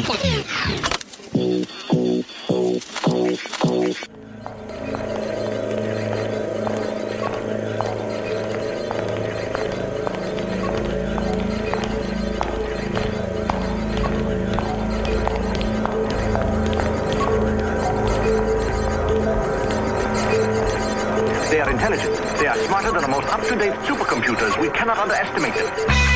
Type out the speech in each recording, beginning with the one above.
They are intelligent. They are smarter than the most up-to-date supercomputers. We cannot underestimate them.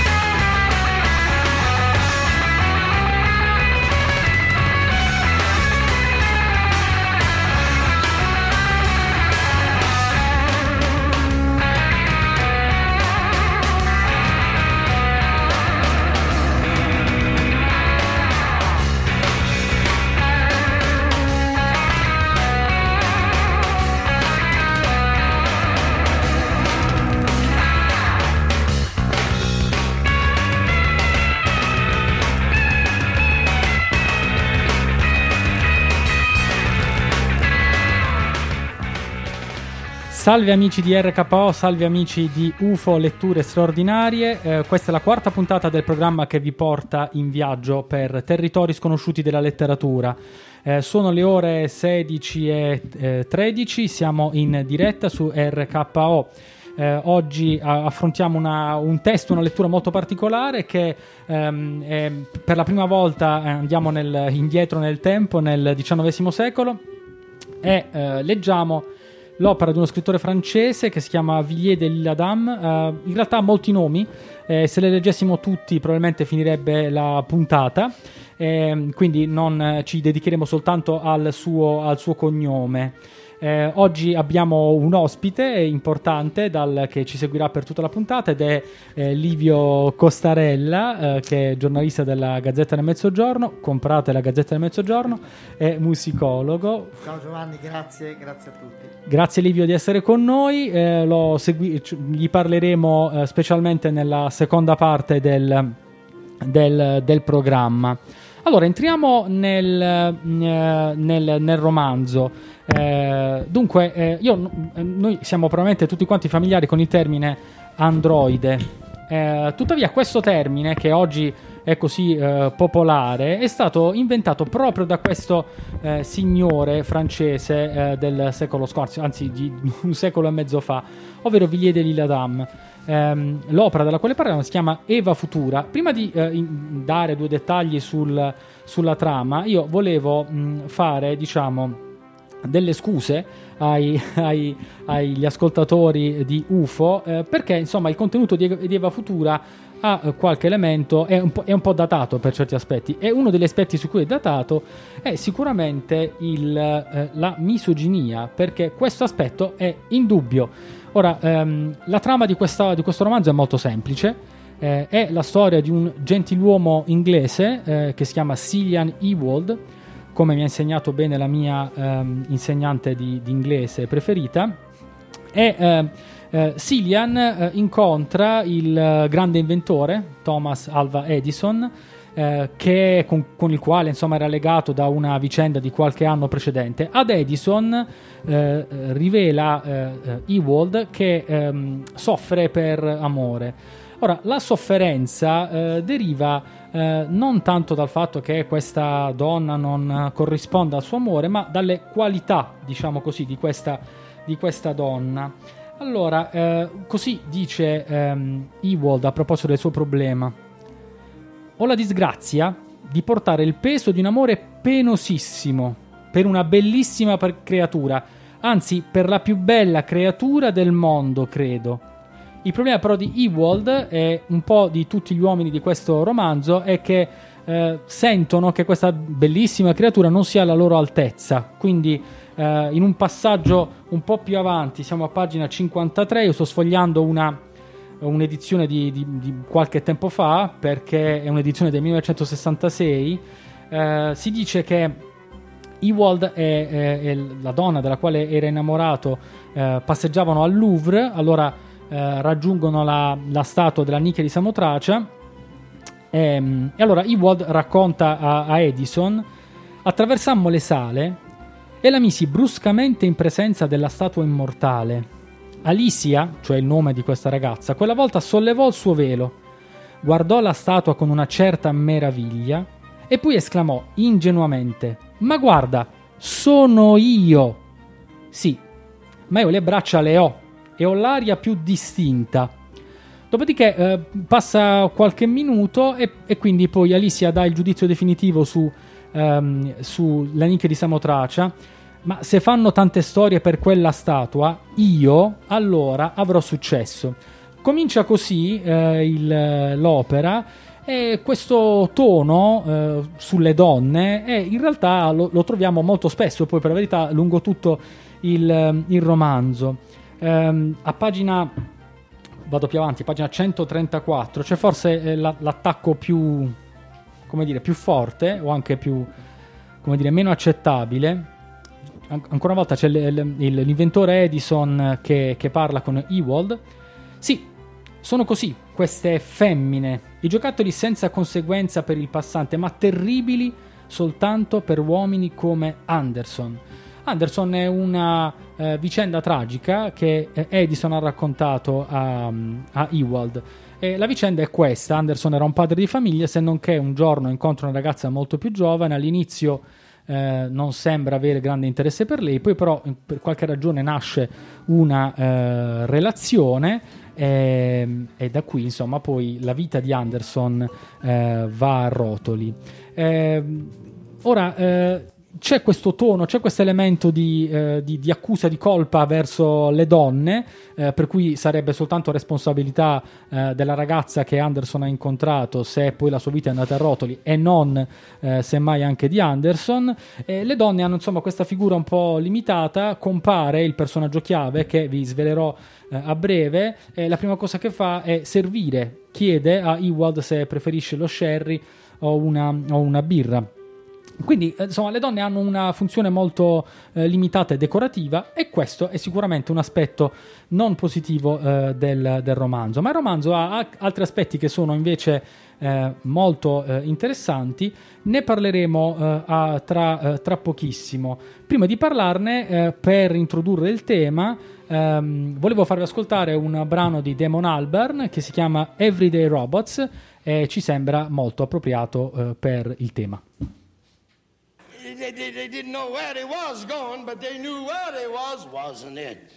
Salve amici di RKO, salve amici di UFO Letture Straordinarie. Eh, questa è la quarta puntata del programma che vi porta in viaggio per territori sconosciuti della letteratura. Eh, sono le ore 16 e eh, 13, siamo in diretta su RKO. Eh, oggi affrontiamo una- un testo, una lettura molto particolare che ehm, è- per la prima volta eh, andiamo nel- indietro nel tempo, nel XIX secolo, e eh, leggiamo l'opera di uno scrittore francese che si chiama Villiers de l'Isle-Adam. Eh, in realtà ha molti nomi, eh, se le leggessimo tutti probabilmente finirebbe la puntata, eh, quindi non eh, ci dedicheremo soltanto al suo, al suo cognome. Eh, oggi abbiamo un ospite importante dal- che ci seguirà per tutta la puntata ed è eh, Livio Costarella, eh, che è giornalista della Gazzetta del Mezzogiorno. Comprate la Gazzetta del Mezzogiorno, è musicologo, Ciao Giovanni, grazie, grazie a tutti. Grazie Livio di essere con noi, eh, lo segui- gli parleremo eh, specialmente nella seconda parte del, del- del programma. Allora, entriamo nel, eh, nel- nel romanzo. Eh, dunque, eh, io- eh, noi siamo probabilmente tutti quanti familiari con il termine androide. Eh, tuttavia, questo termine, che oggi è così eh, popolare, è stato inventato proprio da questo signore francese del secolo scorso, anzi di un secolo e mezzo fa, ovvero Villiers de l'Isle-Adam. Ehm, l'opera della quale parliamo si chiama Eva Futura. Prima di eh, in- dare due dettagli sul- sulla trama, io volevo mh, fare, diciamo, delle scuse ai- ai- agli ascoltatori di UFO eh, perché insomma il contenuto di, di Eva Futura ha eh, qualche elemento, è un, po', è un po' datato per certi aspetti e uno degli aspetti su cui è datato è sicuramente il, eh, la misoginia perché questo aspetto è indubbio. Ora, ehm, la trama di, questa- di questo romanzo è molto semplice. eh, è la storia di un gentiluomo inglese eh, che si chiama Cillian Ewald, come mi ha insegnato bene la mia ehm, insegnante di, di inglese preferita. E eh, eh, Cillian eh, incontra il eh, grande inventore Thomas Alva Edison, eh, che- con, con il quale insomma era legato da una vicenda di qualche anno precedente. Ad Edison eh, rivela eh, eh, Ewald che ehm, soffre per amore. Ora, la sofferenza eh, deriva non tanto dal fatto che questa donna non corrisponda al suo amore, ma dalle qualità, diciamo così, di questa, di questa donna. Allora, così dice ehm, Ewald a proposito del suo problema. Ho la disgrazia di portare il peso di un amore penosissimo per una bellissima creatura, anzi per la più bella creatura del mondo, credo. Il problema però di Ewald e un po' di tutti gli uomini di questo romanzo è che eh, sentono che questa bellissima creatura non sia alla loro altezza, quindi eh, in un passaggio un po' più avanti, siamo a pagina 53, io sto sfogliando una, un'edizione di, di, di, qualche tempo fa, perché è un'edizione del 1966, eh, si dice che Ewald e, e, e, la donna della quale era innamorato eh, passeggiavano al Louvre, allora eh, raggiungono la, la, statua della Nike di Samotracia e, ehm, e allora Ewald racconta a, a Edison attraversammo le sale e la misi bruscamente in presenza della statua immortale. Alicia, cioè il nome di questa ragazza, quella volta sollevò il suo velo, guardò la statua con una certa meraviglia e poi esclamò ingenuamente: Ma guarda, sono io! Sì, ma io le braccia le ho e ho l'aria più distinta. Dopodiché eh, passa qualche minuto e, e, quindi poi Alicia dà il giudizio definitivo su, ehm, sulla Nike di Samotracia ma se fanno tante storie per quella statua, io allora avrò successo. Comincia così eh, il, l'opera e questo tono eh, sulle donne eh, in realtà lo, lo, troviamo molto spesso, poi per la verità lungo tutto il, il romanzo. Ehm, a pagina, vado più avanti, pagina 134, c'è forse eh, la, l'attacco più, dire, più forte o anche più, dire, meno accettabile ancora una volta c'è l- l- l'inventore Edison che, che parla con Ewald. Sì, sono così queste femmine, i giocattoli senza conseguenza per il passante, ma terribili soltanto per uomini come Anderson. Anderson è una eh, vicenda tragica che eh, Edison ha raccontato a, a Ewald. E la vicenda è questa: Anderson era un padre di famiglia, se non che un giorno incontra una ragazza molto più giovane, all'inizio eh, non sembra avere grande interesse per lei, poi però per qualche ragione nasce una eh, relazione e, ehm, e, da qui insomma poi la vita di Anderson eh, va a rotoli. Ehm, ora eh, c'è questo tono, c'è questo elemento di, eh, di, di, accusa di colpa verso le donne, eh, per cui sarebbe soltanto responsabilità eh, della ragazza che Anderson ha incontrato se poi la sua vita è andata a rotoli e non eh, semmai anche di Anderson. le donne hanno insomma questa figura un po' limitata, compare il personaggio chiave che vi svelerò eh, a breve, la prima cosa che fa è servire, chiede a Ewald se preferisce lo sherry o una, o una birra quindi, eh, insomma, le donne hanno una funzione molto eh, limitata e decorativa e questo è sicuramente un aspetto non positivo eh, del, del, romanzo. Ma il romanzo ha, ha altri aspetti che sono invece eh, molto eh, interessanti. Ne parleremo eh, a, tra, tra, pochissimo. Prima di parlarne, per introdurre il tema, ehm, volevo farvi ascoltare un brano di Damon Albarn che si chiama Everyday Robots e ci sembra molto appropriato per il tema. They, they, they didn't know where they was going, but they knew where they was, wasn't it?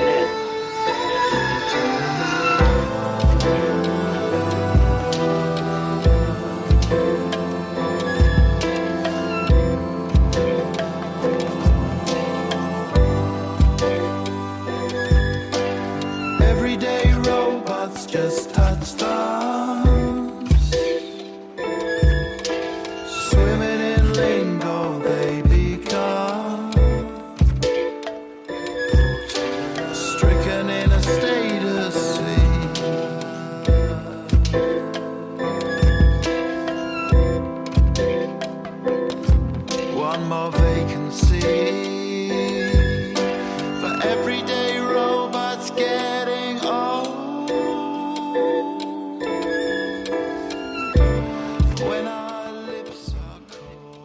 That's it.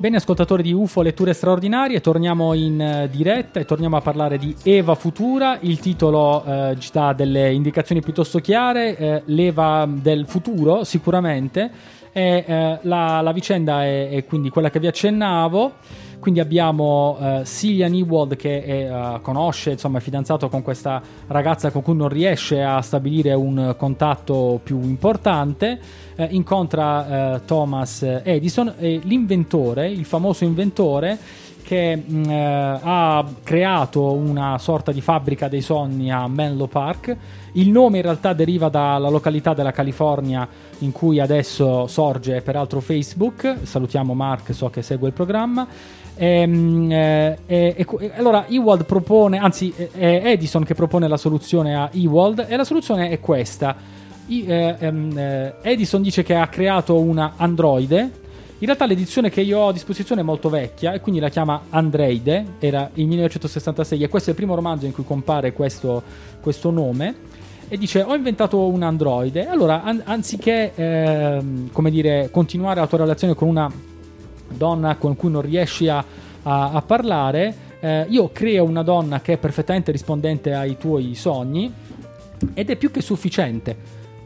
Bene ascoltatori di UFO Letture Straordinarie, torniamo in eh, diretta e torniamo a parlare di Eva Futura. Il titolo eh, ci dà delle indicazioni piuttosto chiare, eh, l'Eva del futuro sicuramente. E, eh, la, la vicenda è, è quindi quella che vi accennavo. Quindi abbiamo eh, Cillian Ewald che è, eh, conosce, insomma, è fidanzato con questa ragazza con cui non riesce a stabilire un contatto più importante. Eh, incontra eh, Thomas Edison e l'inventore, il famoso inventore che mh, eh, ha creato una sorta di fabbrica dei sogni a Menlo Park. Il nome in realtà deriva dalla località della California in cui adesso sorge peraltro Facebook. Salutiamo Mark, so che segue il programma. Ehm, eh, e, e- e- allora Ewald propone, anzi è Edison che propone la soluzione a Ewald e la soluzione è questa. I- eh, ehm, eh, Edison dice che ha creato una androide. In realtà l'edizione che io ho a disposizione è molto vecchia e quindi la chiama Andreide, era il 1966 e questo è il primo romanzo in cui compare questo, questo nome. E dice ho inventato un androide. Allora an- anziché ehm, come dire continuare la tua relazione con una donna con cui non riesci a, a- a parlare eh, io creo una donna che è perfettamente rispondente ai tuoi sogni ed è più che sufficiente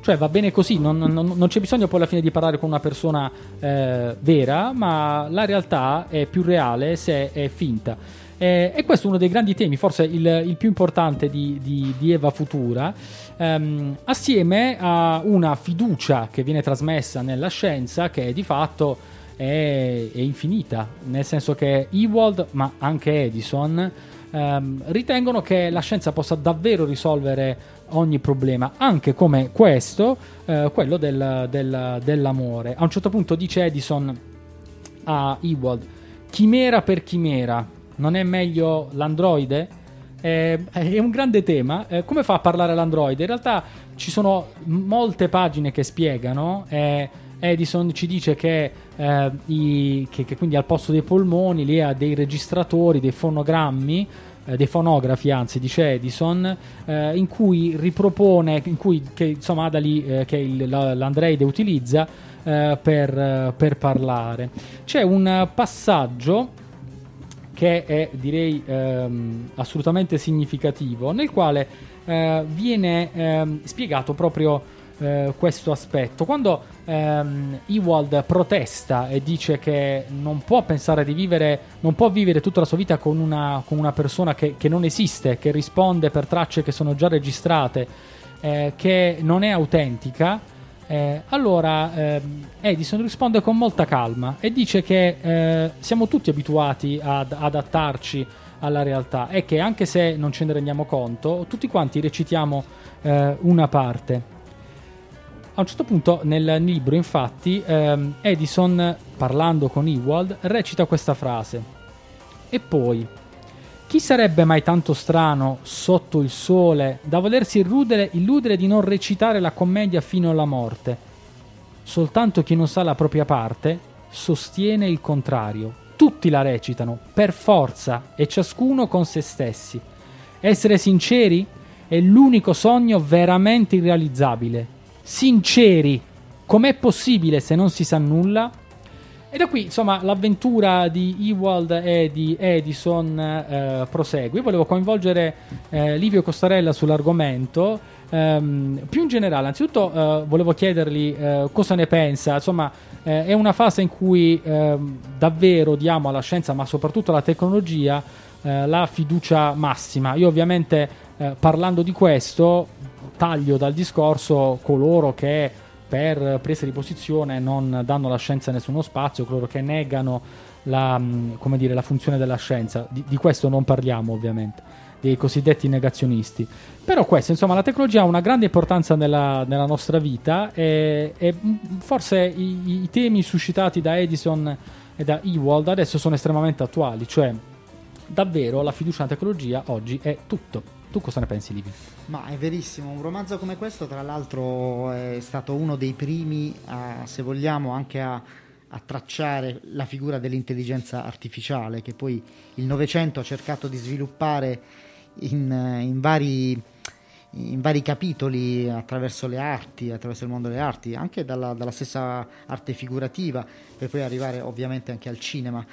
cioè va bene così, non, non- non c'è bisogno poi alla fine di parlare con una persona eh, vera, ma la realtà è più reale se è finta. Eh, e questo è uno dei grandi temi, forse il, il più importante di, di- di Eva Futura, ehm, assieme a una fiducia che viene trasmessa nella scienza che di fatto è, è infinita, nel senso che Ewald, ma anche Edison, ehm, ritengono che la scienza possa davvero risolvere ogni problema, anche come questo, eh, quello del- del- dell'amore. A un certo punto dice Edison a Ewald, chimera per chimera, non è meglio l'androide? Eh, è un grande tema. Eh, come fa a parlare l'androide? In realtà ci sono molte pagine che spiegano. eh, Edison ci dice che, eh, i- che- che quindi al posto dei polmoni lì ha dei registratori, dei fonogrammi, eh, dei fonografi, anzi, dice Edison, eh, in cui ripropone, in cui che, insomma ha da lì eh, che il- la- l'androide utilizza eh, per, eh, per parlare. C'è un passaggio che è direi ehm, assolutamente significativo, nel quale eh, viene ehm, spiegato proprio questo aspetto. Quando ehm, Ewald protesta e dice che non può pensare di vivere, non può vivere tutta la sua vita con una, con una persona che, che non esiste, che risponde per tracce che sono già registrate, eh, che non è autentica, eh, allora ehm, Edison risponde con molta calma e dice che eh, siamo tutti abituati ad adattarci alla realtà e che anche se non ce ne rendiamo conto, tutti quanti recitiamo eh, una parte. A un certo punto nel libro, infatti, ehm, Edison, parlando con Ewald, recita questa frase. E poi, chi sarebbe mai tanto strano sotto il sole da volersi illudere, illudere di non recitare la commedia fino alla morte? Soltanto chi non sa la propria parte sostiene il contrario. Tutti la recitano, per forza, e ciascuno con se stessi. Essere sinceri è l'unico sogno veramente irrealizzabile. Sinceri, com'è possibile se non si sa nulla? E da qui, insomma, l'avventura di Ewald e di Edison eh, prosegue. Io volevo coinvolgere eh, Livio Costarella sull'argomento. Ehm, più in generale, anzitutto eh, volevo chiedergli eh, cosa ne pensa. Insomma, eh, è una fase in cui ehm, davvero diamo alla scienza, ma soprattutto alla tecnologia, eh, la fiducia massima. Io ovviamente parlando di questo taglio dal discorso coloro che per presa di posizione non danno alla scienza nessuno spazio, coloro che negano la, dire, la funzione della scienza. Di, di, questo non parliamo ovviamente, dei cosiddetti negazionisti. Però questo, insomma, la tecnologia ha una grande importanza nella, nella nostra vita e, e forse i, i, temi suscitati da Edison e da Ewald adesso sono estremamente attuali, cioè davvero la fiducia nella tecnologia oggi è tutto. Tu cosa ne pensi, Livio? Ma è verissimo, un romanzo come questo, tra l'altro, è stato uno dei primi, a, se vogliamo, anche a, a tracciare la figura dell'intelligenza artificiale, che poi il Novecento ha cercato di sviluppare in, in vari in vari capitoli attraverso le arti, attraverso il mondo delle arti, anche dalla, dalla stessa arte figurativa, per poi arrivare ovviamente anche al cinema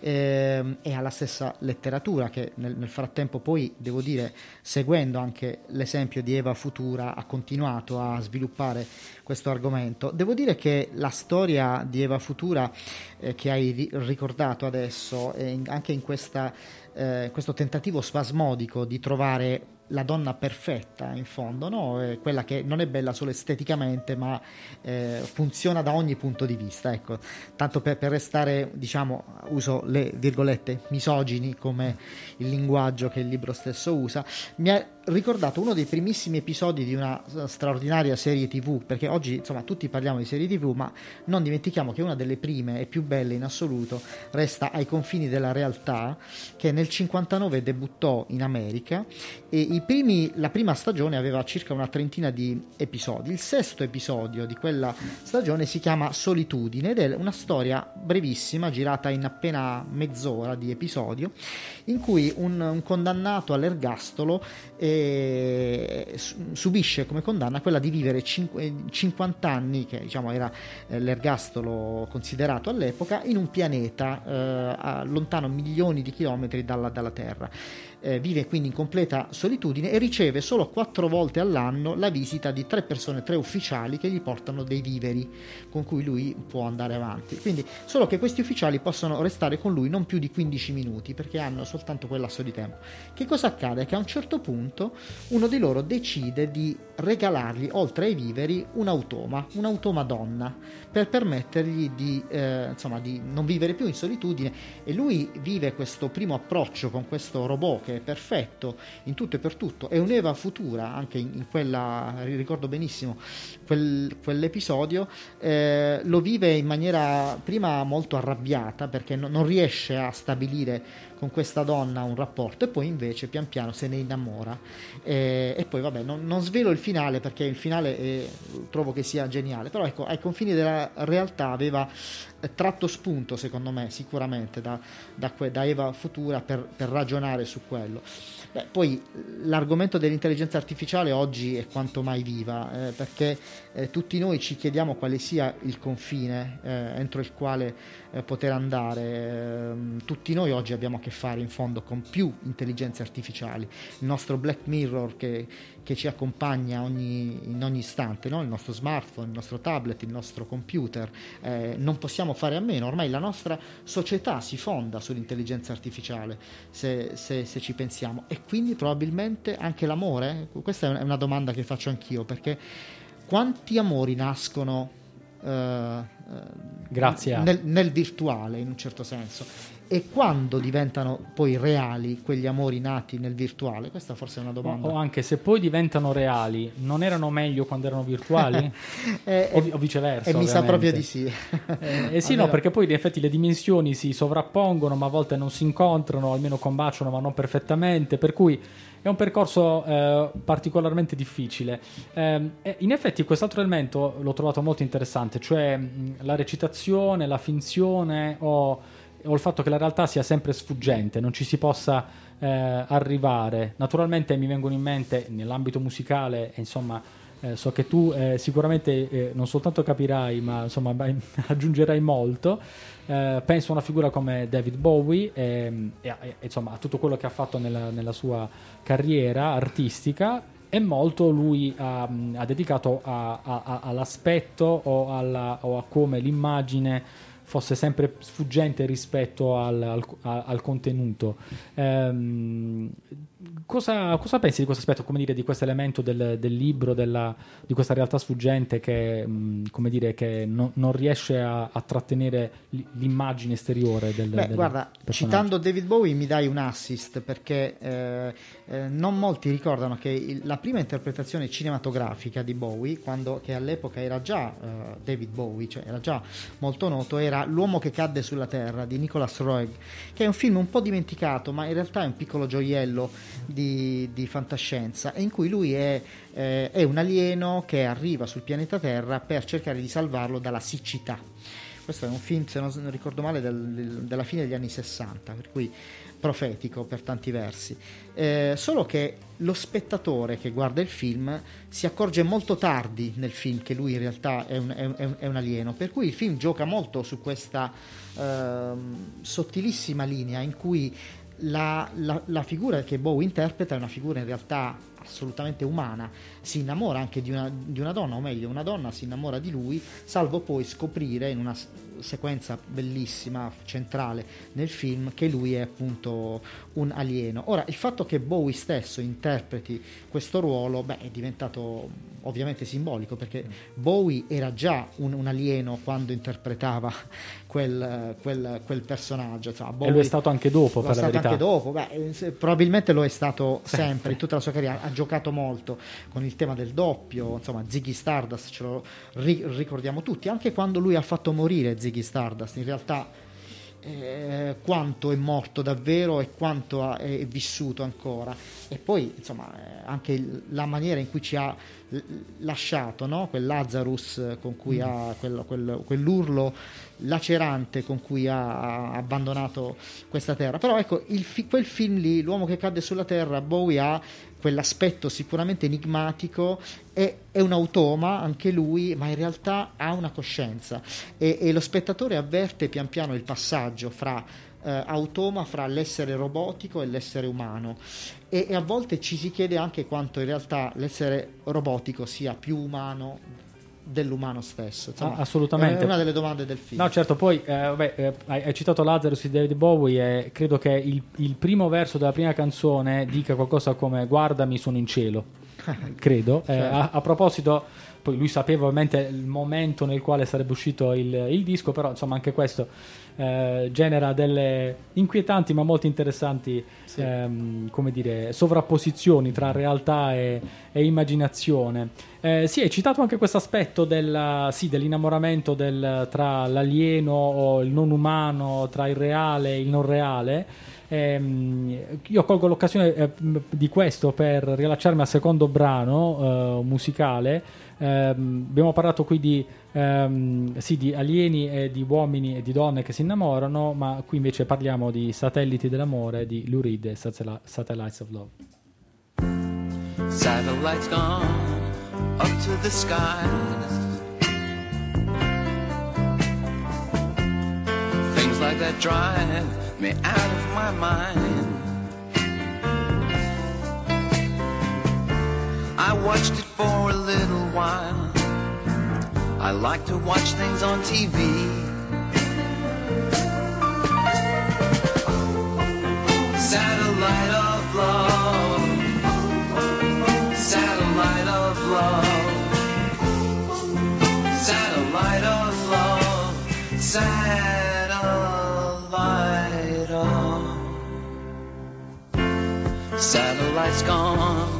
eh, e alla stessa letteratura che nel, nel, frattempo poi, devo dire, seguendo anche l'esempio di Eva Futura, ha continuato a sviluppare questo argomento. Devo dire che la storia di Eva Futura eh, che hai ri- ricordato adesso, in, anche in questa, eh, questo tentativo spasmodico di trovare la donna perfetta in fondo, no? quella che non è bella solo esteticamente ma eh, funziona da ogni punto di vista. Ecco. Tanto per, per, restare, diciamo, uso le virgolette misogini come il linguaggio che il libro stesso usa, mi ha ricordato uno dei primissimi episodi di una straordinaria serie tv, perché oggi insomma tutti parliamo di serie tv, ma non dimentichiamo che una delle prime e più belle in assoluto resta ai confini della realtà, che nel 59 debuttò in America e primi, la prima stagione aveva circa una trentina di episodi. Il sesto episodio di quella stagione si chiama Solitudine ed è una storia brevissima, girata in appena mezz'ora di episodio, in cui un, un condannato all'ergastolo eh, subisce come condanna quella di vivere cinqu- 50 anni, che diciamo era eh, l'ergastolo considerato all'epoca, in un pianeta eh, lontano milioni di chilometri dalla, dalla Terra eh, vive quindi in completa solitudine e riceve solo quattro volte all'anno la visita di tre persone, tre ufficiali che gli portano dei viveri con cui lui può andare avanti. Quindi solo che questi ufficiali possono restare con lui non più di 15 minuti perché hanno soltanto quel lasso di tempo. Che cosa accade? Che a un certo punto uno di loro decide di regalargli oltre ai viveri un automa, un automa donna per permettergli di, eh, insomma, di non vivere più in solitudine. E lui vive questo primo approccio con questo robot che è perfetto in tutto e per tutto, è un'Eva futura, anche in, in quella, ricordo benissimo quel, quell'episodio, eh, lo vive in maniera prima molto arrabbiata perché no, non riesce a stabilire con questa donna un rapporto e poi invece pian piano se ne innamora. E, e poi vabbè non, non, svelo il finale perché il finale è, trovo che sia geniale però ecco ai confini della realtà aveva tratto spunto secondo me sicuramente da, da, da Eva Futura per, per ragionare su quello. Beh, poi l'argomento dell'intelligenza artificiale oggi è quanto mai viva, eh, perché eh, tutti noi ci chiediamo quale sia il confine eh, entro il quale eh, poter andare. Ehm, tutti noi oggi abbiamo a che fare in fondo con più intelligenze artificiali. Il nostro Black Mirror che, che ci accompagna ogni, in ogni istante, no? il nostro smartphone, il nostro tablet, il nostro computer. Eh, non possiamo fare a meno, ormai la nostra società si fonda sull'intelligenza artificiale, se, se, se ci pensiamo. E quindi probabilmente anche l'amore? Questa è una domanda che faccio anch'io, perché quanti amori nascono uh, Grazie nel, nel, virtuale in un certo senso e quando diventano poi reali quegli amori nati nel virtuale? Questa forse è una domanda. O, anche se poi diventano reali, non erano meglio quando erano virtuali? eh, o, o, viceversa? E mi sa proprio di sì. eh, eh sì, allora... no, perché poi in effetti le dimensioni si sovrappongono, ma a volte non si incontrano, almeno combaciano, ma non perfettamente, per cui è un percorso eh, particolarmente difficile. Eh, in effetti quest'altro elemento l'ho trovato molto interessante, cioè la recitazione, la finzione o, o, il fatto che la realtà sia sempre sfuggente, non ci si possa eh, arrivare. Naturalmente mi vengono in mente nell'ambito musicale, insomma, eh, so che tu eh, sicuramente eh, non soltanto capirai, ma insomma aggiungerai molto. Eh, penso a una figura come David Bowie ehm, e, e, insomma a tutto quello che ha fatto nella, nella sua carriera artistica e molto lui ha, ha dedicato a, a, all'aspetto o, alla, o a come l'immagine fosse sempre sfuggente rispetto al, al, al contenuto. Ehm, cosa, cosa, pensi di questo aspetto, come dire, di questo elemento del, del libro, della, di questa realtà sfuggente che, mh, come dire, che no, non riesce a, a, trattenere l'immagine esteriore del, Beh, del guarda, citando David Bowie mi dai un assist perché eh, eh, non molti ricordano che il, la prima interpretazione cinematografica di Bowie, quando, che all'epoca era già eh, David Bowie, cioè era già molto noto, era L'uomo che cadde sulla terra di Nicholas Roeg, che è un film un po' dimenticato, ma in realtà è un piccolo gioiello di, di fantascienza, in cui lui è, eh, è un alieno che arriva sul pianeta Terra per cercare di salvarlo dalla siccità. Questo è un film, se non ricordo male, del, del, della fine degli anni 60, per cui profetico per tanti versi. Eh, solo che lo spettatore che guarda il film si accorge molto tardi nel film che lui in realtà è un, è un, è un alieno, per cui il film gioca molto su questa eh, sottilissima linea in cui la, la, la, figura che Bowie interpreta è una figura in realtà assolutamente umana, si innamora anche di una, di una donna, o meglio, una donna si innamora di lui, salvo poi scoprire in una sequenza bellissima, centrale nel film, che lui è appunto un alieno. Ora, il fatto che Bowie stesso interpreti questo ruolo, beh, è diventato ovviamente simbolico, perché Bowie era già un, un alieno quando interpretava quel, quel, quel personaggio. Insomma, Bowie, e lo è stato anche dopo, per la verità. anche dopo, beh, probabilmente lo è stato sempre, in tutta la sua carriera, ha giocato molto con il tema del doppio, insomma, Ziggy Stardust ce lo ricordiamo tutti, anche quando lui ha fatto morire Ziggy Ziggy Stardust, in realtà eh, quanto è morto davvero e quanto ha, è vissuto ancora e poi insomma eh, anche la maniera in cui ci ha lasciato no? quel Lazarus con cui mm. ha quel, quel, quell'urlo lacerante con cui ha, abbandonato questa terra però ecco fi- quel film lì l'uomo che cade sulla terra Bowie ha quell'aspetto sicuramente enigmatico è, è, un automa anche lui ma in realtà ha una coscienza e, e lo spettatore avverte pian piano il passaggio fra eh, automa fra l'essere robotico e l'essere umano e, e a volte ci si chiede anche quanto in realtà l'essere robotico sia più umano dell'umano stesso. Insomma, ah, assolutamente. È una delle domande del film. No, certo, poi eh, vabbè, eh, hai, citato Lazarus di David Bowie e credo che il, il, primo verso della prima canzone dica qualcosa come guardami sono in cielo. credo. Eh, certo. a, a, proposito, poi lui sapeva ovviamente il momento nel quale sarebbe uscito il, il disco, però insomma anche questo eh, genera delle inquietanti ma molto interessanti sì. ehm, come dire, sovrapposizioni tra realtà e, e immaginazione. Eh, sì, hai citato anche questo aspetto del, sì, dell'innamoramento del, tra l'alieno o il non umano, tra il reale e il non reale. Eh, io colgo l'occasione eh, di questo per riallacciarmi al secondo brano eh, musicale. Eh, abbiamo parlato qui di ehm, sì, di alieni e di uomini e di donne che si innamorano, ma qui invece parliamo di satelliti dell'amore di Lou Reed e Satellites of Love. Satellites gone up to the skies. Things like that drive me out of my mind. I watched it for a little while. I like to watch things on TV. Satellite of love. Satellite of love. Satellite of love. Satellite of. Satellite's gone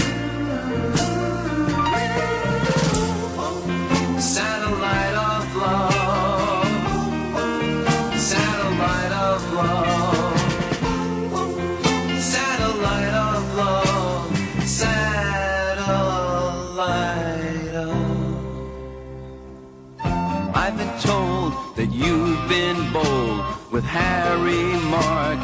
Harry, Mark,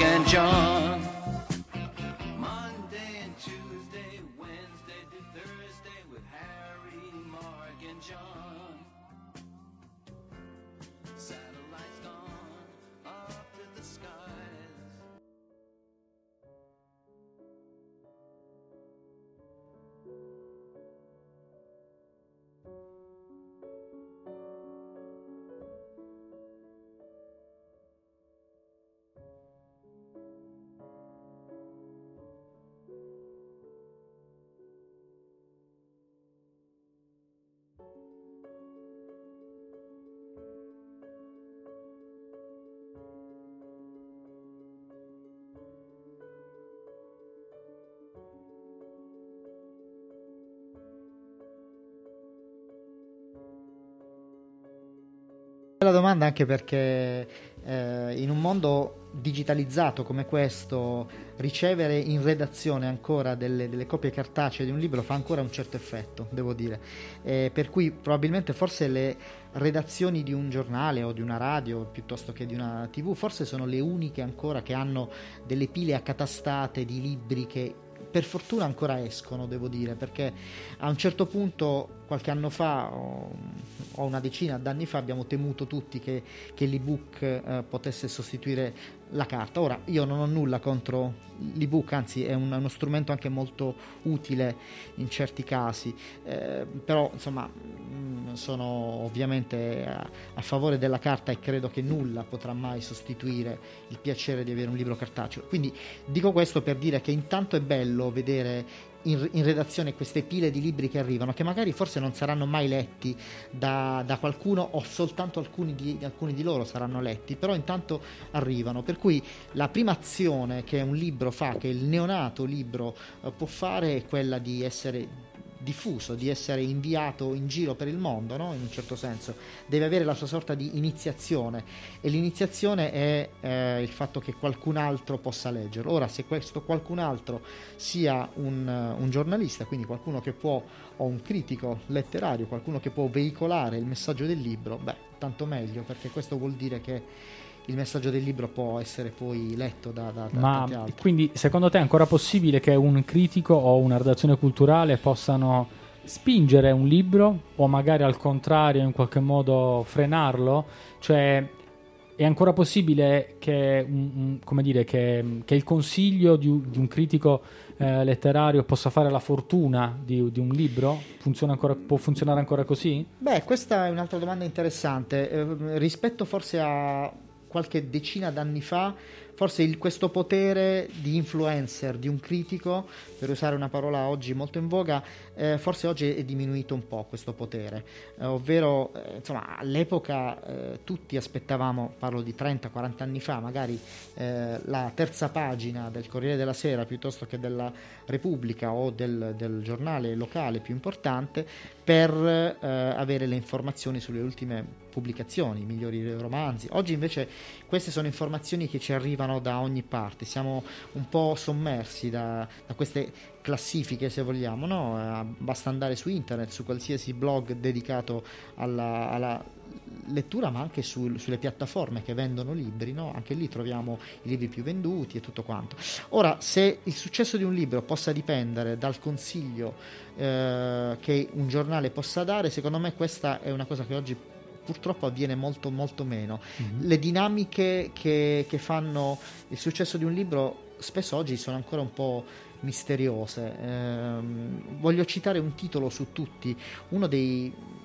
Bella domanda anche perché eh, in un mondo digitalizzato come questo ricevere in redazione ancora delle, delle copie cartacee di un libro fa ancora un certo effetto, devo dire. Eh, per cui probabilmente forse le redazioni di un giornale o di una radio piuttosto che di una tv forse sono le uniche ancora che hanno delle pile accatastate di libri che per fortuna ancora escono, devo dire, perché a un certo punto, qualche anno fa, o, una decina d'anni fa, abbiamo temuto tutti che, che l'ebook eh, potesse sostituire la carta. Ora, io non ho nulla contro l'ebook, anzi è un- uno strumento anche molto utile in certi casi, eh, però insomma mh, sono ovviamente a, a favore della carta e credo che nulla potrà mai sostituire il piacere di avere un libro cartaceo. Quindi dico questo per dire che intanto è bello vedere in, in redazione queste pile di libri che arrivano, che magari forse non saranno mai letti da, da qualcuno o soltanto alcuni di, alcuni di loro saranno letti, però intanto arrivano. Per cui la prima azione che un libro fa, che il neonato libro eh, può fare, è quella di essere diffuso, di essere inviato in giro per il mondo, no? in un certo senso, deve avere la sua sorta di iniziazione e l'iniziazione è eh, il fatto che qualcun altro possa leggerlo. Ora, se questo qualcun altro sia un, eh, un giornalista, quindi qualcuno che può, o un critico letterario, qualcuno che può veicolare il messaggio del libro, beh, tanto meglio, perché questo vuol dire che il messaggio del libro può essere poi letto da, da, da tanti Ma altri. quindi secondo te è ancora possibile che un critico o una redazione culturale possano spingere un libro o magari al contrario in qualche modo frenarlo? Cioè è ancora possibile che, un- un- come dire, che, che il consiglio di, un- di un critico eh, letterario possa fare la fortuna di, di un libro? Funziona ancora- può funzionare ancora così? Beh, questa è un'altra domanda interessante. Eh, rispetto forse a qualche decina d'anni fa, forse il- questo potere di influencer, di un critico, per usare una parola oggi molto in voga, eh, forse oggi è diminuito un po' questo potere. Eh, ovvero, eh, insomma, all'epoca eh, tutti aspettavamo, parlo di 30-40 anni fa, magari eh, la terza pagina del Corriere della Sera piuttosto che della Repubblica o del, del giornale locale più importante per eh, avere le informazioni sulle ultime pubblicazioni, i migliori romanzi. Oggi invece queste sono informazioni che ci arrivano da ogni parte, siamo un po' sommersi da, da queste classifiche se vogliamo, no? Eh, basta andare su internet, su qualsiasi blog dedicato alla, alla lettura ma anche sul- sulle piattaforme che vendono libri, no? anche lì troviamo i libri più venduti e tutto quanto. Ora, se il successo di un libro possa dipendere dal consiglio eh, che un giornale possa dare, secondo me questa è una cosa che oggi purtroppo avviene molto molto meno. Le dinamiche che, che fanno il successo di un libro spesso oggi sono ancora un po' misteriose. Ehm, voglio citare un titolo su tutti, uno dei eh,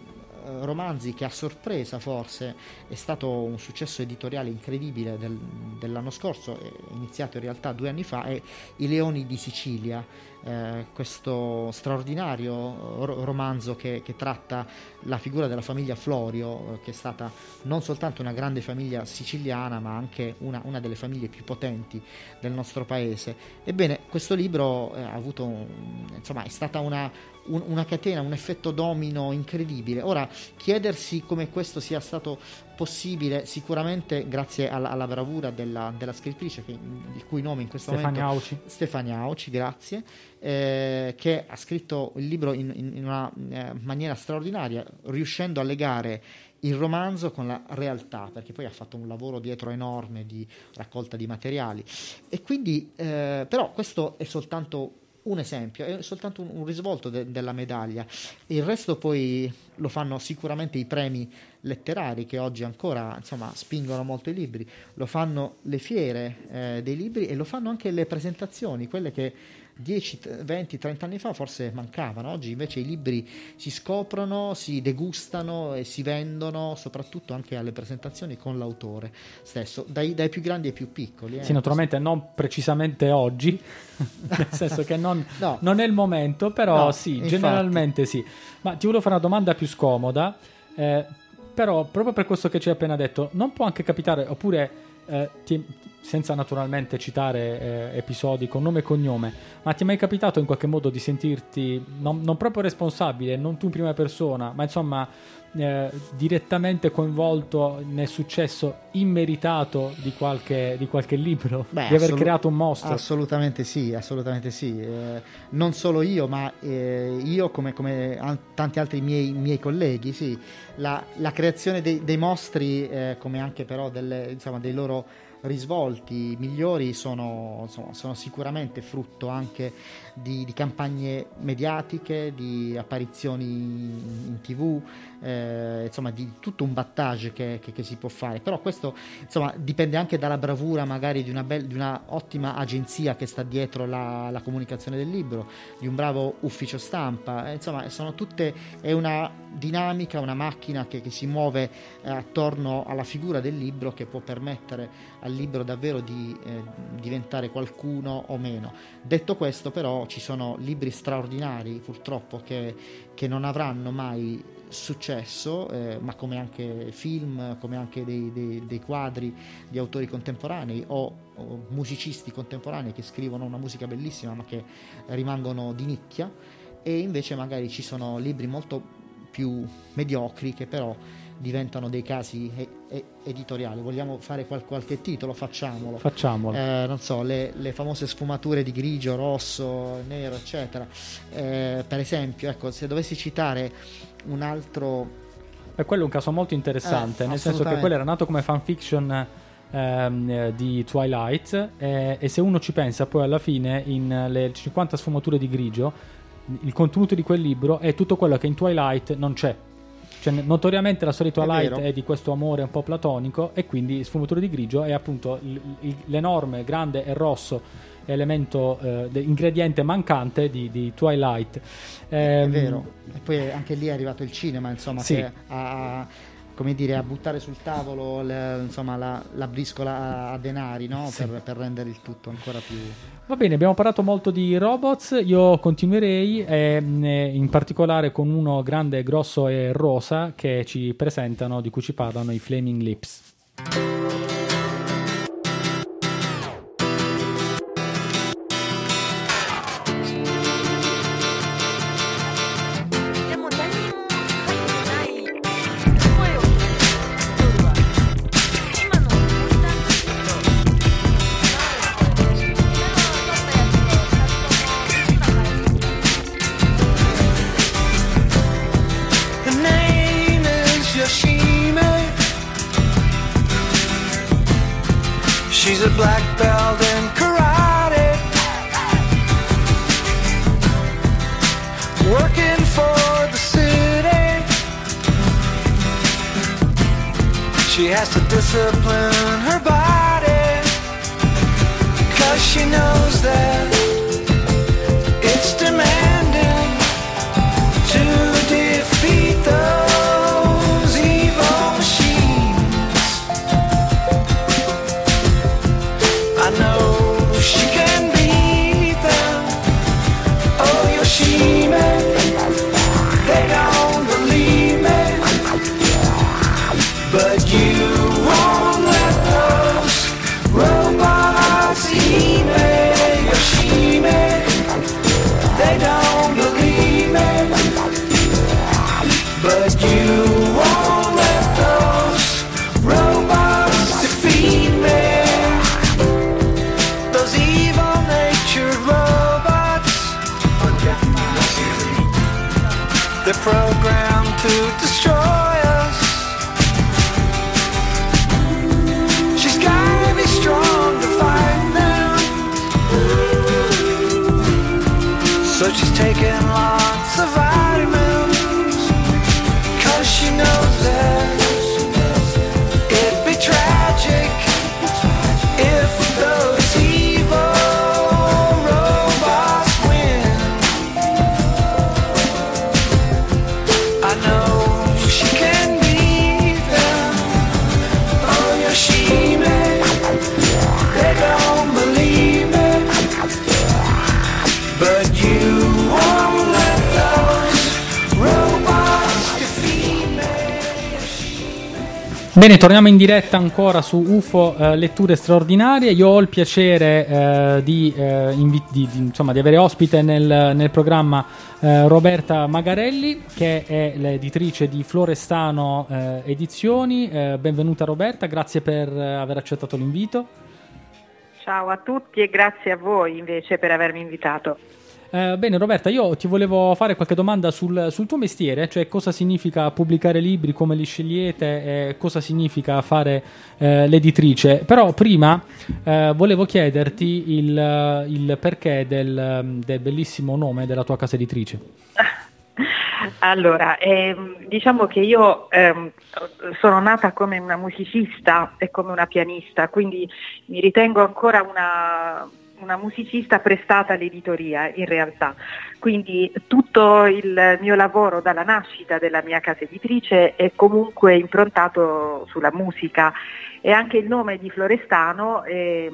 romanzi che a sorpresa forse. È stato un successo editoriale incredibile del- dell'anno scorso, iniziato in realtà due anni fa, è I Leoni di Sicilia, eh, questo straordinario eh, ro- romanzo che, che tratta la figura della famiglia Florio, eh, che è stata non soltanto una grande famiglia siciliana, ma anche una, una delle famiglie più potenti del nostro paese. Ebbene, questo libro eh, avuto, insomma, è stata una, un- una catena, un effetto domino incredibile. Ora, chiedersi come questo sia stato possibile, sicuramente grazie alla, alla bravura della, della scrittrice, che- il cui nome in questo Stefania momento Auci. Stefania Auci, grazie, eh, che ha scritto il libro in, in- una eh, maniera straordinaria, riuscendo a legare il romanzo con la realtà, perché poi ha fatto un lavoro dietro enorme di raccolta di materiali. E quindi, eh, però, questo è soltanto un esempio, è soltanto un, un risvolto de- della medaglia. Il resto poi lo fanno sicuramente i premi letterari che oggi ancora insomma, spingono molto i libri, lo fanno le fiere eh, dei libri e lo fanno anche le presentazioni, quelle che 10, 20, 30 anni fa forse mancavano, oggi invece i libri si scoprono, si degustano e si vendono soprattutto anche alle presentazioni con l'autore stesso, dai, dai più grandi ai più piccoli. Eh. Sì, naturalmente non precisamente oggi, nel senso che non, No. non è il momento, però No, sì, infatti. generalmente sì. Ma ti volevo fare una domanda più scomoda, eh, però proprio per questo che ci hai appena detto, non può anche capitare, oppure eh, ti- senza naturalmente citare eh, episodi con nome e cognome, ma ti è mai capitato in qualche modo di sentirti non, non proprio responsabile, non tu in prima persona, ma insomma eh, direttamente coinvolto nel successo immeritato di qualche, di qualche libro, Beh, di aver assolu- creato un mostro? Assolutamente sì, assolutamente sì. Eh, non solo io, ma eh, io come, come an- tanti altri miei, miei colleghi, sì. La, la creazione dei, dei mostri, eh, come anche però delle- insomma, dei loro risvolti migliori, sono, insomma, sono sicuramente frutto anche di, di campagne mediatiche, di apparizioni in tv, eh, insomma di tutto un battage che, che- che si può fare. Però questo insomma, dipende anche dalla bravura magari di una, bel- di una ottima agenzia che sta dietro la, la comunicazione del libro, di un bravo ufficio stampa, eh, insomma sono tutte, è una dinamica, una macchina che, che si muove eh, attorno alla figura del libro che può permettere al libro davvero di eh, diventare qualcuno o meno. Detto questo però ci sono libri straordinari purtroppo che, che non avranno mai successo, eh, ma come anche film, come anche dei, dei- dei quadri di autori contemporanei o, o musicisti contemporanei che scrivono una musica bellissima ma che rimangono di nicchia. E invece magari ci sono libri molto più mediocri che però diventano dei casi e- e- editoriali. Vogliamo fare qual- qualche titolo? Facciamolo. Facciamolo. Eh, non so, le, le famose sfumature di grigio, rosso, nero, eccetera. Eh, per esempio, ecco, se dovessi citare un altro E quello è un caso molto interessante, Eh, nel senso che quello era nato come fanfiction ehm, eh, di Twilight eh, e se uno ci pensa poi alla fine in eh, le 50 sfumature di grigio il contenuto di quel libro è tutto quello che in Twilight non c'è. Cioè, notoriamente la di È Twilight vero. è, di questo amore un po' platonico e quindi sfumature di grigio è appunto il- il- l'enorme, grande e rosso elemento, eh, ingrediente mancante di, di Twilight. è Ehm, vero. E poi anche lì è arrivato il cinema, insomma, Sì. che a, come dire, a buttare sul tavolo le- insomma, la, la briscola a, denari no? Sì. per, per rendere il tutto ancora più... Va bene, abbiamo parlato molto di robots, io continuerei ehm, eh, in particolare con uno grande, grosso e rosa che ci presentano, di cui ci parlano i Flaming Lips. Cause she knows that Bene, torniamo in diretta ancora su UFO eh, Letture Straordinarie. Io ho il piacere eh, di, eh, invi- di- di- insomma, di avere ospite nel, nel programma eh, Roberta Magarelli, che è l'editrice di Florestano eh, Edizioni. Eh, benvenuta Roberta, grazie per aver accettato l'invito. Ciao a tutti e grazie a voi invece per avermi invitato. Eh, bene Roberta, io ti volevo fare qualche domanda sul, sul tuo mestiere, cioè cosa significa pubblicare libri, come li scegliete, e cosa significa fare eh, l'editrice. Però prima eh, volevo chiederti il, il perché del, del bellissimo nome della tua casa editrice. Allora, ehm, diciamo che io ehm, sono nata come una musicista e come una pianista, quindi mi ritengo ancora una, una musicista prestata all'editoria in realtà. Quindi tutto il mio lavoro dalla nascita della mia casa editrice è comunque improntato sulla musica e anche il nome di Florestano è,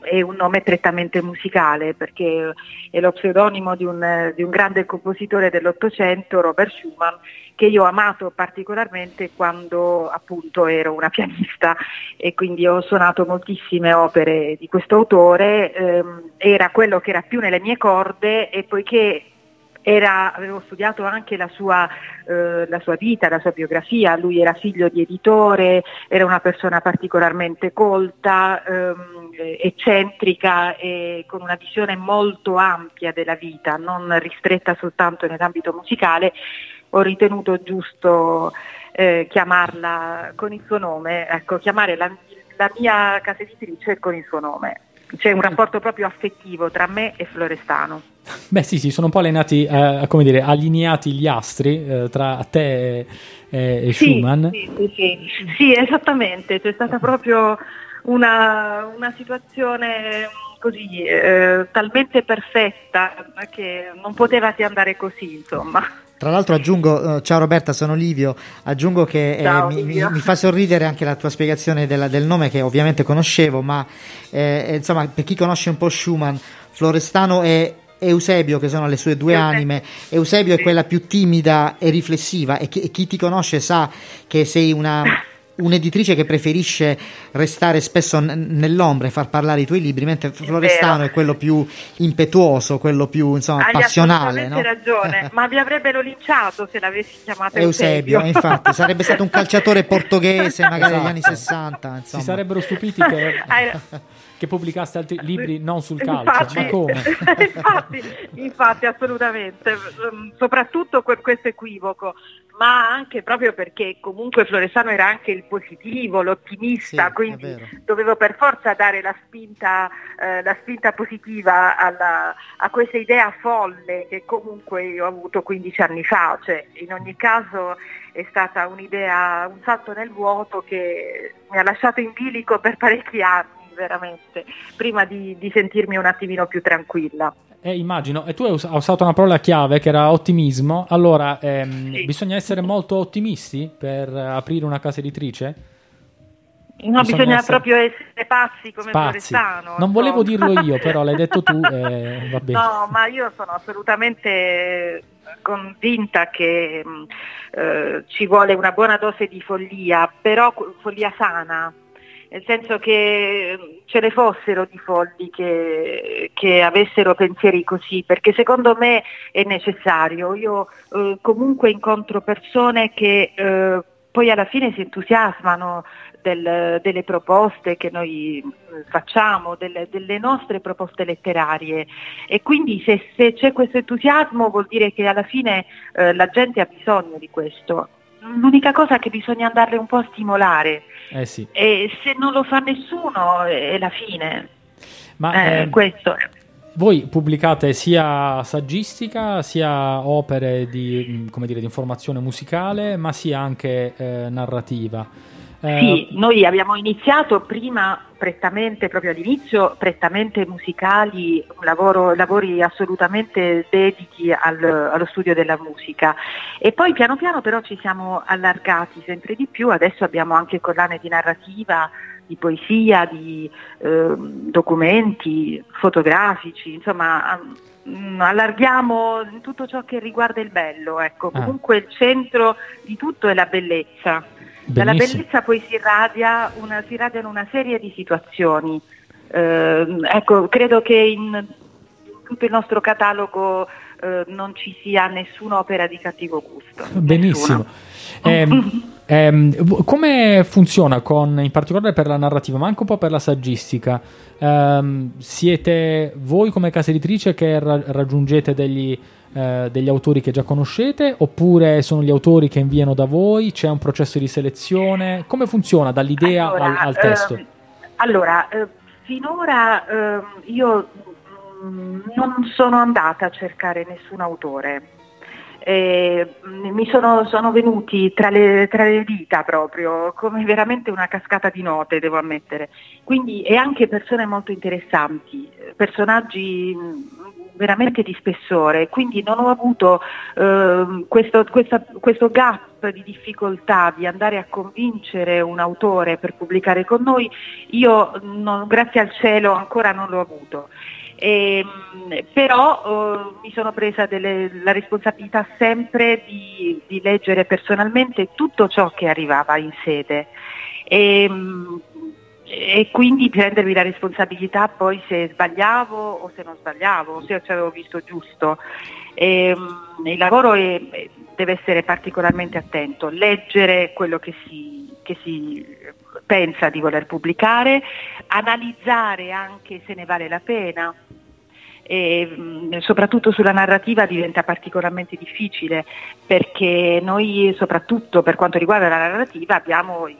è un nome prettamente musicale perché è lo pseudonimo di un, di un grande compositore dell'Ottocento, Robert Schumann, che io ho amato particolarmente quando appunto ero una pianista. E quindi ho suonato moltissime opere di questo autore, ehm, era quello che era più nelle mie corde e poiché era, avevo studiato anche la sua, eh, la sua vita, la sua biografia, lui era figlio di editore, era una persona particolarmente colta, ehm, eccentrica e con una visione molto ampia della vita, non ristretta soltanto nell'ambito musicale, ho ritenuto giusto eh, chiamarla con il suo nome, ecco, chiamare la, la mia casa editrice con il suo nome. C'è un rapporto proprio affettivo tra me e Florestano. Beh sì, sì, sono un po' allenati, eh, come dire, allineati gli astri eh, tra te e, e- e Sì, Schumann. Sì, sì, sì. Sì, esattamente, c'è stata proprio una, una situazione così eh, talmente perfetta che non poteva che andare così, insomma. Tra l'altro aggiungo, eh, ciao Roberta, sono Livio, aggiungo che eh, Ciao, mi, mi- Livio. mi fa sorridere anche la tua spiegazione della- del nome che ovviamente conoscevo, ma eh, eh, insomma per chi conosce un po' Schumann, Florestano e Eusebio che sono le sue due anime, Eusebio è quella più timida e riflessiva e chi, e chi ti conosce sa che sei una... Un'editrice che preferisce restare spesso n- nell'ombra e far parlare i tuoi libri, mentre Florestano è, quello più impetuoso, quello più insomma, Hai passionale. assolutamente no? ragione, ma vi avrebbero linciato se l'avessi chiamato Eusebio, Eusebio. infatti, sarebbe stato un calciatore portoghese magari degli anni 60. Insomma. Si sarebbero stupiti che, Hai- che pubblicaste altri libri non sul calcio, Infatti, ma come? infatti, infatti, assolutamente, Mm, soprattutto per questo equivoco, ma anche proprio perché comunque Florestano era anche il positivo, l'ottimista, quindi dovevo per forza dare la spinta, eh, la spinta positiva alla- a questa idea folle che comunque io ho avuto 15 anni fa, cioè in ogni caso è stata un'idea, un salto nel vuoto che mi ha lasciato in bilico per parecchi anni veramente, prima di, di sentirmi un attimino più tranquilla. Eh, immagino, e tu hai us- hai usato una parola chiave che era ottimismo. Allora, ehm, bisogna essere molto ottimisti per eh, aprire una casa editrice? No, Bisogna bisogna essere- proprio essere pazzi come Pazzi. Florestano. Non volevo insomma. dirlo io, però l'hai detto tu, eh, va bene. No, ma io sono assolutamente convinta che mh, eh, ci vuole una buona dose di follia, però follia sana, nel senso che mh, ce ne fossero di folli che, che avessero pensieri così, perché secondo me è necessario. Io eh, comunque incontro persone che eh, poi alla fine si entusiasmano del- delle proposte che noi eh, facciamo, delle, delle nostre proposte letterarie e quindi se, se c'è questo entusiasmo vuol dire che alla fine eh, la gente ha bisogno di questo. L'unica cosa è che bisogna andarle un po' a stimolare Eh sì. e se non lo fa nessuno è la fine. Ma Eh, ehm, questo è. voi pubblicate sia saggistica, sia opere di, come dire, di informazione musicale, ma sia anche eh, narrativa. Eh, Sì, noi abbiamo iniziato prima prettamente, proprio all'inizio, prettamente musicali, lavoro- lavori assolutamente dediti al- allo studio della musica e poi piano piano però ci siamo allargati sempre di più, adesso abbiamo anche collane di narrativa, di poesia, di ehm, documenti fotografici, insomma mm, allarghiamo tutto ciò che riguarda il bello, ecco. Ah. comunque il centro di tutto è la bellezza. Dalla bellezza poi si, irradia una, si irradiano una serie di situazioni. Ehm, ecco, credo che in tutto il nostro catalogo eh, non ci sia nessuna opera di cattivo gusto. Benissimo. Ehm, ehm, v- come funziona con, in particolare per la narrativa, ma anche un po' per la saggistica? Ehm, siete voi come casa editrice che ra- raggiungete degli, eh, degli autori che già conoscete oppure sono gli autori che inviano da voi? C'è un processo di selezione? Come funziona dall'idea Allora, al, al testo? ehm, allora, eh, finora ehm, io mm, non sono andata a cercare nessun autore. Eh, mi sono, sono venuti tra le, tra le dita proprio, come veramente una cascata di note, devo ammettere. Quindi, e anche persone molto interessanti, eh, personaggi mm, veramente di spessore, quindi non ho avuto ehm, questo, questa- questo gap di difficoltà di andare a convincere un autore per pubblicare con noi, io non- grazie al cielo ancora non l'ho avuto. Ehm, però eh, mi sono presa delle- la responsabilità sempre di, di leggere personalmente tutto ciò che arrivava in sede. Ehm, e quindi prendermi la responsabilità poi se sbagliavo o se non sbagliavo, se ci avevo visto giusto. Ehm, il lavoro è- deve essere particolarmente attento, leggere quello che si, che si pensa di voler pubblicare, analizzare anche se ne vale la pena. E, mh, soprattutto sulla narrativa diventa particolarmente difficile perché noi soprattutto per quanto riguarda la narrativa abbiamo i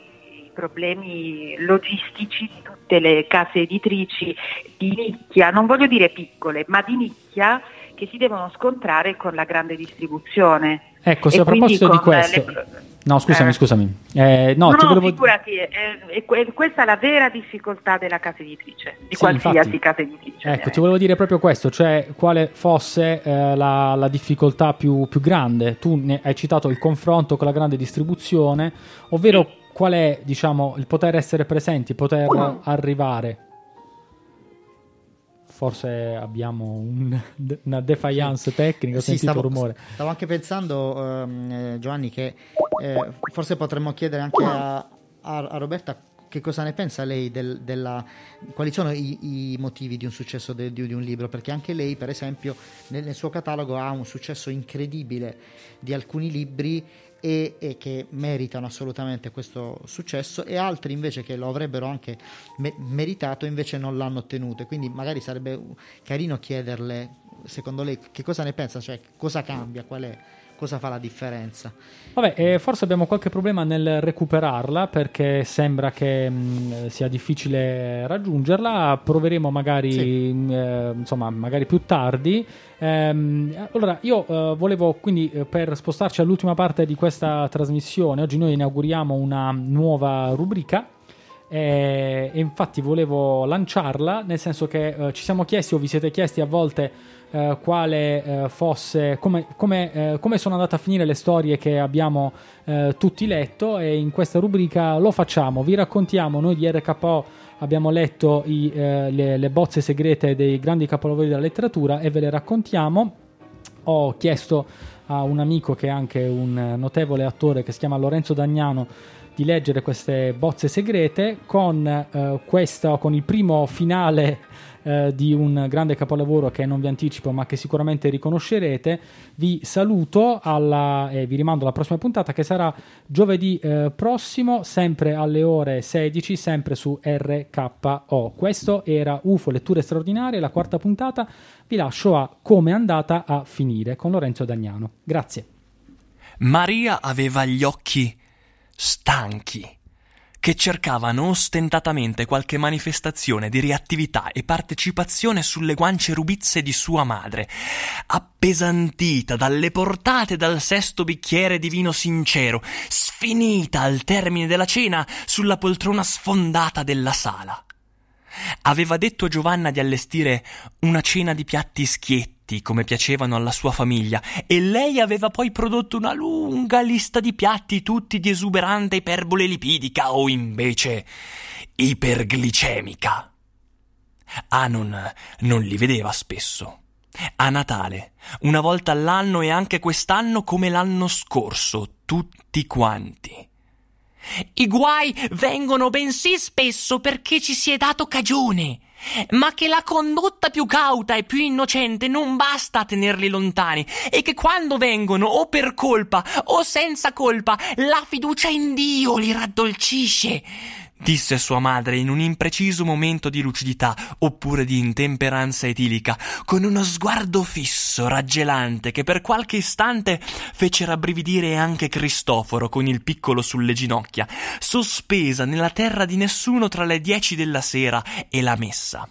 problemi logistici di tutte le case editrici di nicchia, non voglio dire piccole, ma di nicchia che si devono scontrare con la grande distribuzione. Ecco, se a proposito di questo... le- No, scusami, Eh. scusami. Eh, no, No, ti volevo... figurati, è questa è la vera difficoltà della casa editrice, di Sì, qualsiasi infatti. casa editrice. Ecco, ti volevo dire proprio questo, cioè quale fosse eh, la, la difficoltà più, più grande. Tu ne hai citato il confronto con la grande distribuzione, ovvero qual è, diciamo, il poter essere presenti, poter arrivare. Forse abbiamo un- una defiance tecnica, ho Sì, sentito stavo, rumore. stavo anche pensando, ehm, eh, Giovanni, che eh, forse potremmo chiedere anche a, a- a Roberta che cosa ne pensa lei del- della, quali sono i, i motivi di un successo de- di, di un libro, perché anche lei, per esempio, nel, nel suo catalogo ha un successo incredibile di alcuni libri e, e che meritano assolutamente questo successo e altri invece che lo avrebbero anche me- meritato invece non l'hanno ottenuto. Quindi magari sarebbe carino chiederle, secondo lei, che cosa ne pensa, cioè cosa cambia, qual è, cosa fa la differenza. Vabbè, eh, forse abbiamo qualche problema nel recuperarla perché sembra che mh, sia difficile raggiungerla. Proveremo magari, mh, eh, insomma, magari più tardi. Ehm, allora, io eh, volevo quindi eh, per spostarci all'ultima parte di questa trasmissione, oggi noi inauguriamo una nuova rubrica. eh, E infatti volevo lanciarla, nel senso che eh, ci siamo chiesti o vi siete chiesti a volte eh, quale eh, fosse, come, come, eh, come sono andate a finire le storie che abbiamo eh, tutti letto e in questa rubrica lo facciamo, vi raccontiamo, noi di RKO abbiamo letto i, le, le bozze segrete dei grandi capolavori della letteratura e ve le raccontiamo. Ho chiesto a un amico che è anche un notevole attore che si chiama Lorenzo Dagnano di leggere queste bozze segrete con, eh, questa, con il primo finale eh, di un grande capolavoro che non vi anticipo ma che sicuramente riconoscerete. Vi saluto e vi rimando alla prossima puntata che sarà giovedì eh, prossimo, sempre alle ore 16, sempre su RKO. Questo era UFO Letture Straordinarie, la quarta puntata. Vi lascio a come è andata a finire con Lorenzo Dagnano. Grazie. Maria aveva gli occhi stanchi, che cercavano ostentatamente qualche manifestazione di reattività e partecipazione sulle guance rubizze di sua madre, appesantita dalle portate dal sesto bicchiere di vino sincero, sfinita al termine della cena sulla poltrona sfondata della sala. Aveva detto a Giovanna di allestire una cena di piatti schietti come piacevano alla sua famiglia e lei aveva poi prodotto una lunga lista di piatti tutti di esuberante iperbole lipidica o invece iperglicemica. Anon non li vedeva spesso. A Natale, una volta all'anno e anche quest'anno come l'anno scorso, tutti quanti. I guai vengono bensì spesso perché ci si è dato cagione, ma che la condotta più cauta e più innocente non basta a tenerli lontani e che quando vengono o per colpa o senza colpa la fiducia in Dio li raddolcisce disse sua madre in un impreciso momento di lucidità oppure di intemperanza etilica, con uno sguardo fisso, raggelante, che per qualche istante fece rabbrividire anche Cristoforo con il piccolo sulle ginocchia, sospesa nella terra di nessuno tra le dieci della sera e la messa.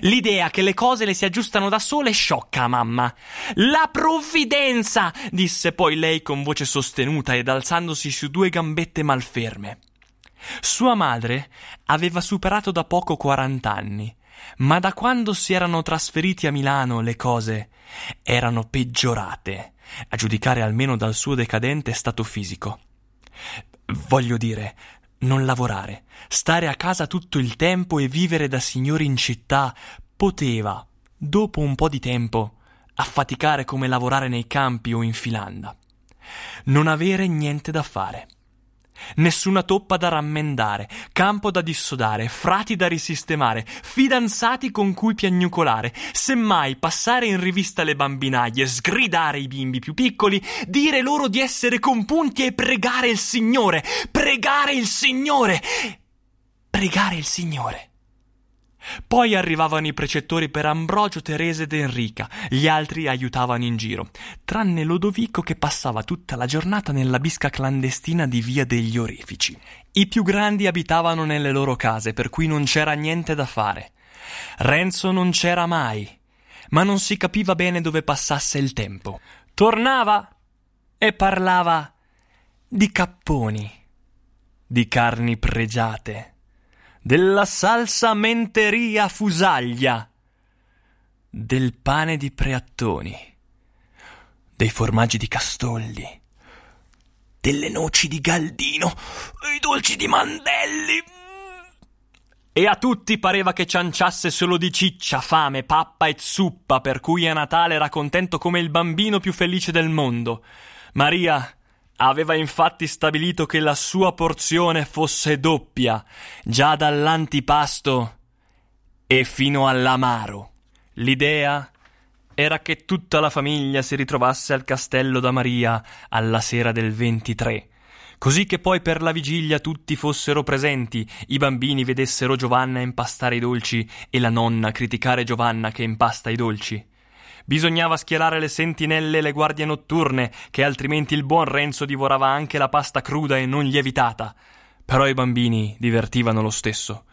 L'idea che le cose le si aggiustano da sole sciocca mamma. La provvidenza! disse poi lei con voce sostenuta ed alzandosi su due gambette malferme. Sua madre aveva superato da poco quarant'anni, ma da quando si erano trasferiti a Milano le cose erano peggiorate, a giudicare almeno dal suo decadente stato fisico. Voglio dire, non lavorare, stare a casa tutto il tempo e vivere da signori in città poteva, dopo un po' di tempo, affaticare come lavorare nei campi o in filanda. Non avere niente da fare. Nessuna toppa da rammendare, campo da dissodare, frati da risistemare, fidanzati con cui piagnucolare, semmai passare in rivista le bambinaglie, sgridare i bimbi più piccoli, dire loro di essere compunti e pregare il Signore, pregare il Signore, pregare il Signore. Poi arrivavano i precettori per Ambrogio, Teresa ed Enrica, gli altri aiutavano in giro, tranne Lodovico che passava tutta la giornata nella bisca clandestina di Via degli Orefici. I più grandi abitavano nelle loro case, per cui non c'era niente da fare. Renzo non c'era mai, ma non si capiva bene dove passasse il tempo. Tornava e parlava di capponi, di carni pregiate della salsa menteria fusaglia, del pane di preattoni, dei formaggi di castolli, delle noci di galdino, i dolci di mandelli. E a tutti pareva che cianciasse solo di ciccia, fame, pappa e zuppa, per cui a Natale era contento come il bambino più felice del mondo. Maria Aveva infatti stabilito che la sua porzione fosse doppia, già dall'antipasto e fino all'amaro. L'idea era che tutta la famiglia si ritrovasse al castello da Maria alla sera del 23, così che poi per la vigilia tutti fossero presenti, i bambini vedessero Giovanna impastare i dolci e la nonna criticare Giovanna che impasta i dolci. Bisognava schierare le sentinelle e le guardie notturne, che altrimenti il buon Renzo divorava anche la pasta cruda e non lievitata. Però i bambini divertivano lo stesso.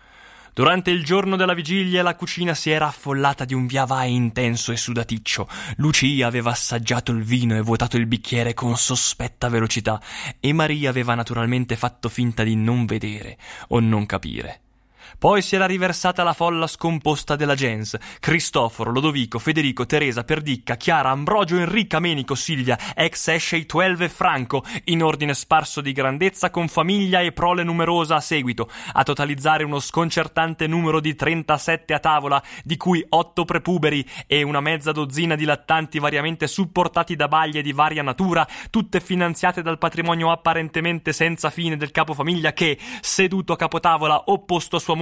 Durante il giorno della vigilia la cucina si era affollata di un via vai intenso e sudaticcio. Lucia aveva assaggiato il vino e vuotato il bicchiere con sospetta velocità, e Maria aveva naturalmente fatto finta di non vedere o non capire. Poi si era riversata la folla scomposta della gens. Cristoforo, Lodovico, Federico, Teresa, Perdicca, Chiara, Ambrogio, Enrica, Menico, Silvia, ex Escei, Twelve e Franco, in ordine sparso di grandezza con famiglia e prole numerosa a seguito, a totalizzare uno sconcertante numero di 37 a tavola, di cui 8 prepuberi e una mezza dozzina di lattanti variamente supportati da baglie di varia natura, tutte finanziate dal patrimonio apparentemente senza fine del capofamiglia che, seduto a capotavola opposto a sua moglie,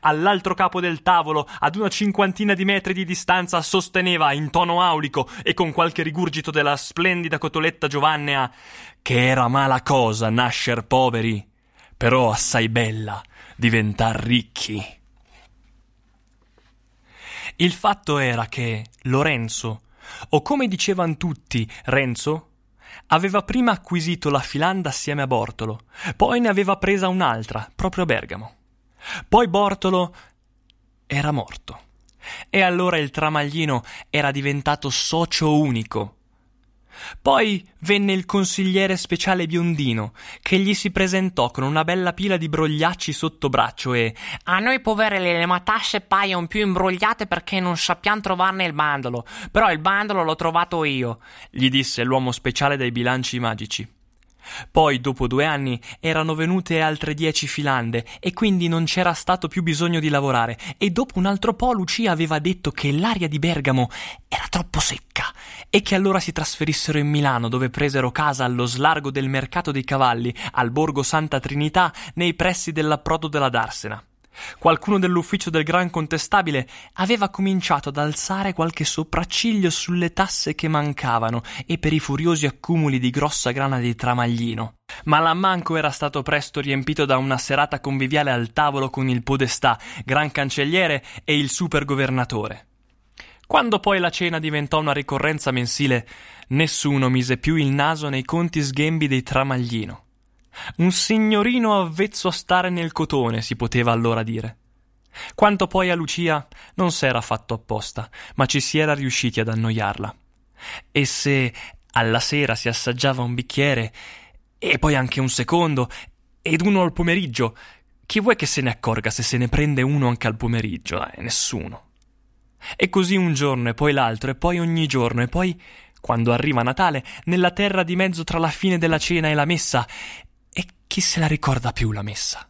all'altro capo del tavolo, ad una cinquantina di metri di distanza, sosteneva in tono aulico e con qualche rigurgito della splendida cotoletta giovannea che era mala cosa nascer poveri, però assai bella diventar ricchi. Il fatto era che Lorenzo, o come dicevan tutti Renzo, Aveva prima acquisito la filanda assieme a Bortolo, poi ne aveva presa un'altra, proprio a Bergamo. Poi Bortolo era morto. E allora il tramaglino era diventato socio unico. Poi venne il consigliere speciale biondino, che gli si presentò con una bella pila di brogliacci sotto braccio e A noi poverelli le matasse paiono più imbrogliate perché non sappiamo trovarne il bandolo. Però il bandolo l'ho trovato io, gli disse l'uomo speciale dei bilanci magici. Poi, dopo due anni, erano venute altre dieci filande e quindi non c'era stato più bisogno di lavorare. E dopo un altro po' Lucia aveva detto che l'aria di Bergamo era troppo secca e che allora si trasferissero in Milano, dove presero casa allo slargo del Mercato dei Cavalli, al borgo Santa Trinità, nei pressi dell'approdo della Darsena. Qualcuno dell'ufficio del Gran Contestabile aveva cominciato ad alzare qualche sopracciglio sulle tasse che mancavano e per i furiosi accumuli di grossa grana di tramaglino. Ma l'ammanco era stato presto riempito da una serata conviviale al tavolo con il podestà, gran cancelliere e il supergovernatore. Quando poi la cena diventò una ricorrenza mensile, nessuno mise più il naso nei conti sghembi dei tramaglino. Un signorino avvezzo a stare nel cotone, si poteva allora dire. Quanto poi a Lucia, non s'era fatto apposta, ma ci si era riusciti ad annoiarla. E se alla sera si assaggiava un bicchiere, e poi anche un secondo, ed uno al pomeriggio, chi vuoi che se ne accorga se se ne prende uno anche al pomeriggio? Eh, nessuno. E così un giorno, e poi l'altro, e poi ogni giorno, e poi, quando arriva Natale, nella terra di mezzo tra la fine della cena e la messa, e chi se la ricorda più la messa?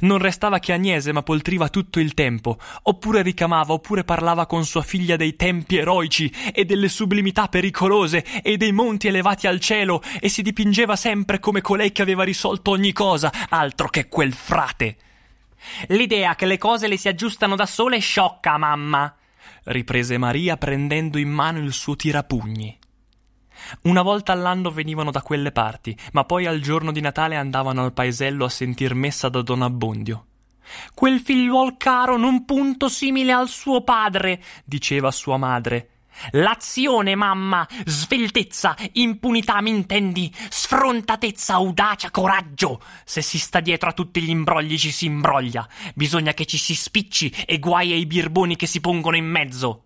Non restava che Agnese, ma poltriva tutto il tempo, oppure ricamava, oppure parlava con sua figlia dei tempi eroici e delle sublimità pericolose e dei monti elevati al cielo e si dipingeva sempre come colei che aveva risolto ogni cosa, altro che quel frate. L'idea che le cose le si aggiustano da sole è sciocca, mamma, riprese Maria prendendo in mano il suo tirapugni. Una volta all'anno venivano da quelle parti, ma poi al giorno di Natale andavano al paesello a sentir messa da Don Abbondio. Quel figliuol caro non punto simile al suo padre, diceva sua madre. L'azione, mamma, sveltezza, impunità, m'intendi, sfrontatezza, audacia, coraggio. Se si sta dietro a tutti gli imbrogli ci si imbroglia. Bisogna che ci si spicci e guai ai birboni che si pongono in mezzo.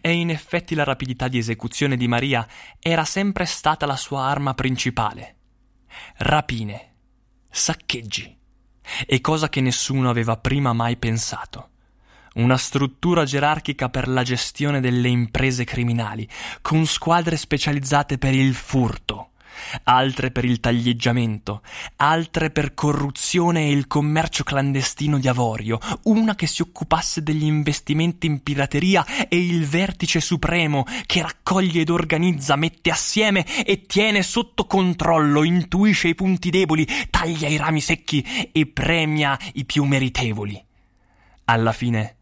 E in effetti la rapidità di esecuzione di Maria era sempre stata la sua arma principale. Rapine, saccheggi, e cosa che nessuno aveva prima mai pensato. Una struttura gerarchica per la gestione delle imprese criminali, con squadre specializzate per il furto, altre per il taglieggiamento, altre per corruzione e il commercio clandestino di avorio, una che si occupasse degli investimenti in pirateria e il vertice supremo che raccoglie ed organizza, mette assieme e tiene sotto controllo, intuisce i punti deboli, taglia i rami secchi e premia i più meritevoli. Alla fine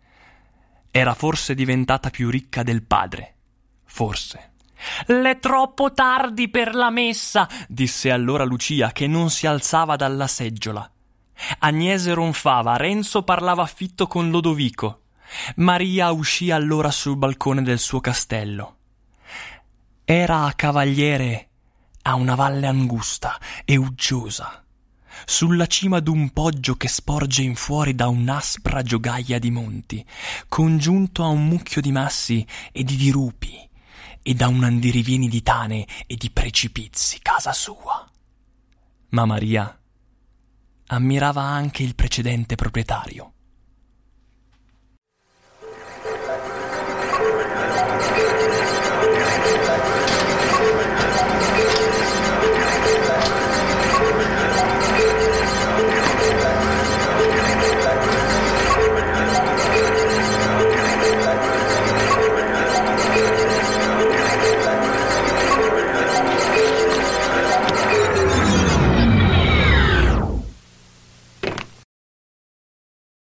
era forse diventata più ricca del padre. Forse. L'è troppo tardi per la messa, disse allora Lucia, che non si alzava dalla seggiola. Agnese ronfava, Renzo parlava fitto con Lodovico. Maria uscì allora sul balcone del suo castello. Era a cavaliere a una valle angusta e uggiosa, sulla cima d'un poggio che sporge in fuori da un'aspra giogaia di monti, congiunto a un mucchio di massi e di dirupi, e da un andirivieni di tane e di precipizi casa sua. Ma Maria ammirava anche il precedente proprietario,